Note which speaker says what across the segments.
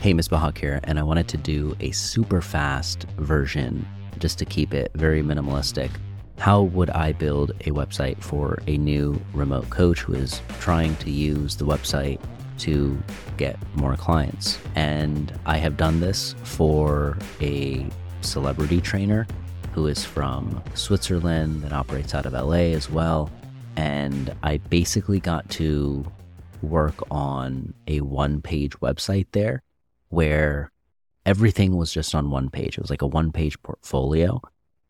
Speaker 1: Hey, Misbah Haque here, and I wanted to do a super fast version just to keep it very minimalistic. How would I build a website for a new remote coach who is trying to use the website to get more clients? And I have done this for a celebrity trainer who is from Switzerland and operates out of LA as well. And I basically got to work on a one page website there where everything was just on one page. It was like a one page portfolio.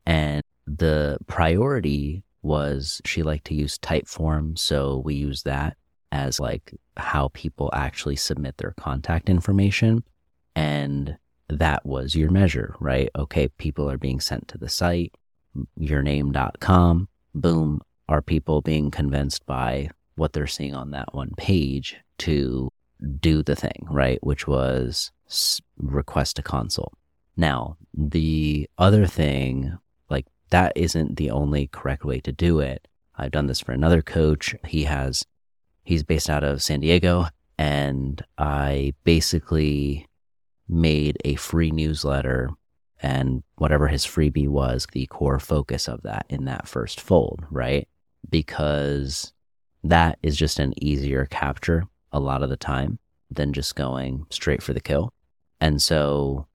Speaker 1: And the priority was she liked to use Typeform. So we use that as like how people actually submit their contact information. And that was your measure, right? Okay, people are being sent to the site, yourname.com. Boom. Are people being convinced by what they're seeing on that one page to do the thing, right? Which was request a consult. Now, the other thing, like that isn't the only correct way to do it. I've done this for another coach. He has, he's based out of San Diego and I basically made a free newsletter and whatever his freebie was, the core focus of that in that first fold, right? Because that is just an easier capture a lot of the time than just going straight for the kill. And so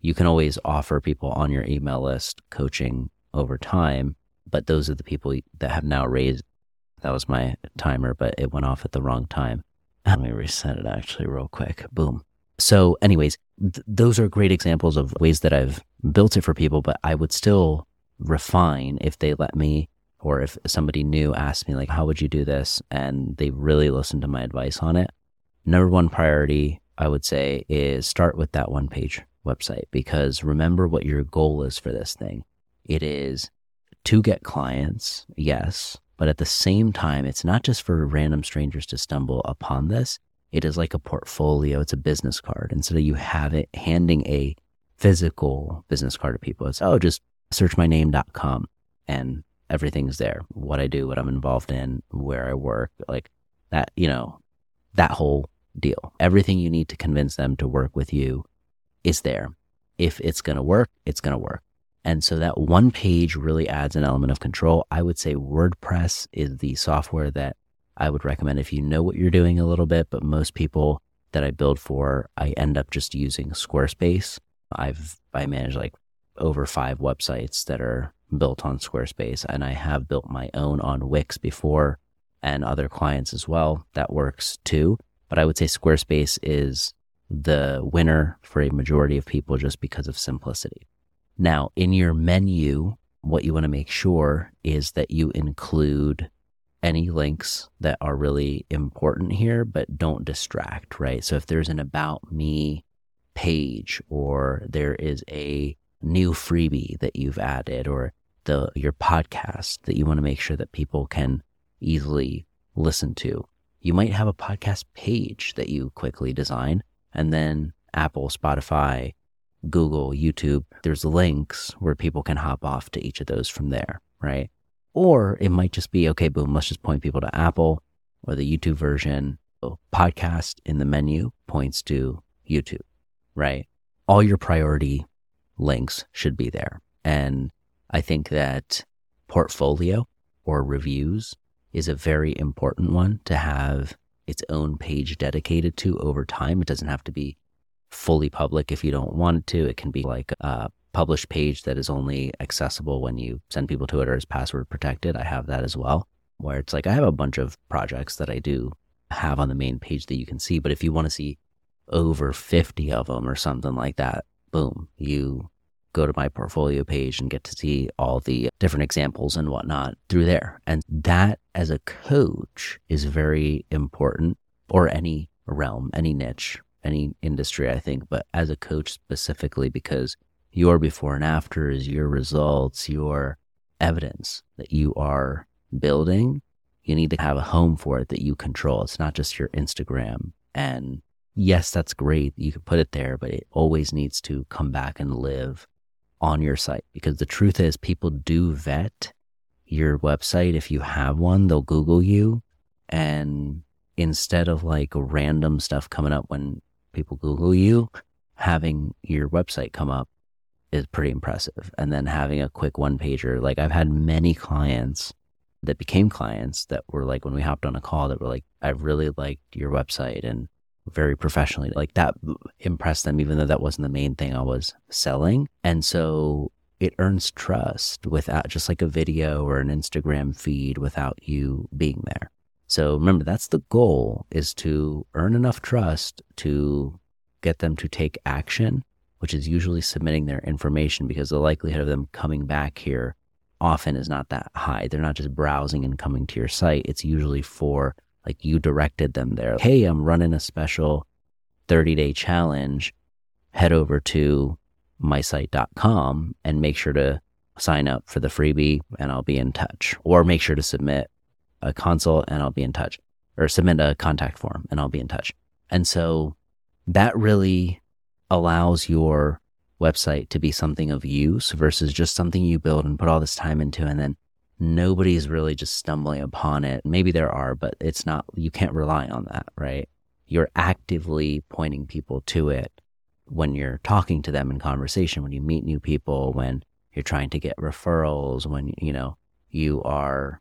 Speaker 1: you can always offer people on your email list coaching over time, but those are the people that have now raised. That was my timer, but it went off at the wrong time. Let me reset it actually real quick. Boom. So, anyways, th- those are great examples of ways that I've built it for people, but I would still refine if they let me or if somebody new asked me, like, how would you do this? And they really listened to my advice on it. Number one priority, I would say, is start with that one page website because remember what your goal is for this thing. It is to get clients, yes, but at the same time, it's not just for random strangers to stumble upon this. It is like a portfolio. It's a business card. Instead of you have it handing a physical business card to people, it's, oh, just search my name.com and everything's there. What I do, what I'm involved in, where I work, like that, you know, that whole deal. Everything you need to convince them to work with you is there. If it's going to work, it's going to work. And so that one page really adds an element of control. I would say WordPress is the software that I would recommend if you know what you're doing a little bit, but most people that I build for, I end up just using Squarespace. I've, I manage like over five websites that are built on Squarespace and I have built my own on Wix before and other clients as well. That works too. But I would say Squarespace is the winner for a majority of people just because of simplicity. Now, in your menu, what you want to make sure is that you include any links that are really important here, but don't distract, right? So if there's an about me page or there is a new freebie that you've added or the your podcast that you want to make sure that people can easily listen to you might have a podcast page that you quickly design and then Apple, Spotify, Google, YouTube, there's links where people can hop off to each of those from there, right? Or it might just be, okay, boom, let's just point people to Apple or the YouTube version. Podcast in the menu points to YouTube, right? All your priority links should be there. And I think that portfolio or reviews is a very important one to have its own page dedicated to over time. It doesn't have to be fully public if you don't want to. It can be like a published page that is only accessible when you send people to it or is password protected. I have that as well, where it's like I have a bunch of projects that I do have on the main page that you can see. But if you want to see over 50 of them or something like that, boom, you go to my portfolio page and get to see all the different examples and whatnot through there. And that as a coach is very important or any realm, any niche, any industry, I think, but as a coach specifically, because your before and after is your results, your evidence that you are building. You need to have a home for it that you control. It's not just your Instagram. And yes, that's great. You can put it there, but it always needs to come back and live on your site because the truth is people do vet your website. If you have one, they'll Google you and instead of like random stuff coming up when people Google you, having your website come up is pretty impressive. And then having a quick one pager, like I've had many clients that became clients that were like, when we hopped on a call, that were like, I really liked your website and very professionally, like that impressed them, even though that wasn't the main thing I was selling. And so it earns trust without just like a video or an Instagram feed without you being there. So remember, that's the goal is to earn enough trust to get them to take action, which is usually submitting their information because the likelihood of them coming back here often is not that high. They're not just browsing and coming to your site. It's usually for like you directed them there. Hey, I'm running a special 30 day challenge. Head over to mysite.com and make sure to sign up for the freebie and I'll be in touch. Or make sure to submit a consult and I'll be in touch. Or submit a contact form and I'll be in touch. And so that really allows your website to be something of use versus just something you build and put all this time into and then nobody's really just stumbling upon it. Maybe there are, but it's not, you can't rely on that, right? You're actively pointing people to it when you're talking to them in conversation, when you meet new people, when you're trying to get referrals, when, you know, you are,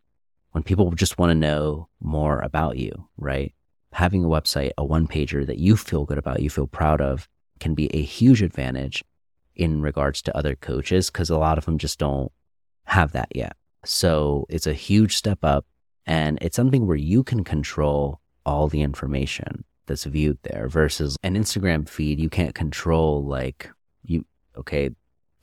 Speaker 1: when people just want to know more about you, right? Having a website, a one pager that you feel good about, you feel proud of, can be a huge advantage in regards to other coaches because a lot of them just don't have that yet. So it's a huge step up and it's something where you can control all the information that's viewed there versus an Instagram feed. You can't control like you, okay,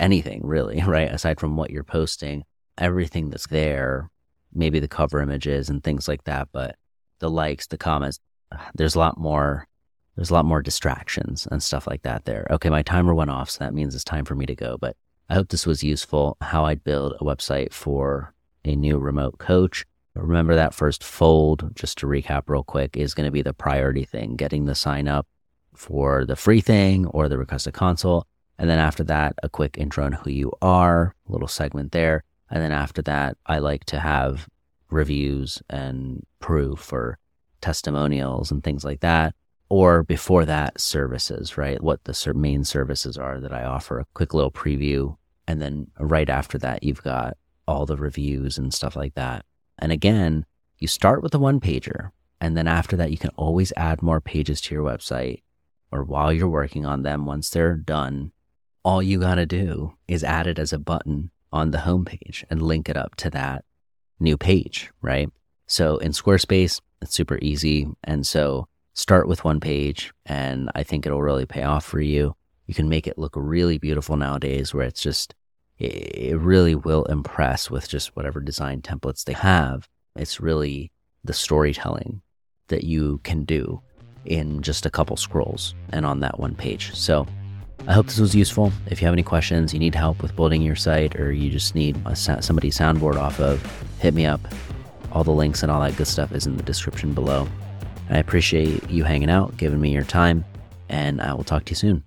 Speaker 1: anything really, right? Aside from what you're posting, everything that's there, maybe the cover images and things like that, but the likes, the comments, ah, there's a lot more there's a lot more distractions and stuff like that there. Okay, my timer went off, so that means it's time for me to go. But I hope this was useful. How I'd build a website for a new remote coach. Remember that first fold, just to recap real quick, is going to be the priority thing getting the sign up for the free thing or the request a consult. And then after that, a quick intro on who you are, a little segment there. And then after that, I like to have reviews and proof or testimonials and things like that or before that services right? What the main services are that i offer a quick little preview and then right after that you've got all the reviews and stuff like that. And again you start with a one pager and then after that you can always add more pages to your website or while you're working on them once they're done all you got to do is add it as a button on the homepage and link it up to that new page right? So in squarespace it's super easy and so start with one page and I think it'll really pay off for you. You can make it look really beautiful nowadays where it's just, it really will impress with just whatever design templates they have. It's really the storytelling that you can do in just a couple scrolls and on that one page. So I hope this was useful. If you have any questions, you need help with building your site, or you just need a, somebody soundboard off of, hit me up. All the links and all that good stuff is in the description below. I appreciate you hanging out, giving me your time, and I will talk to you soon.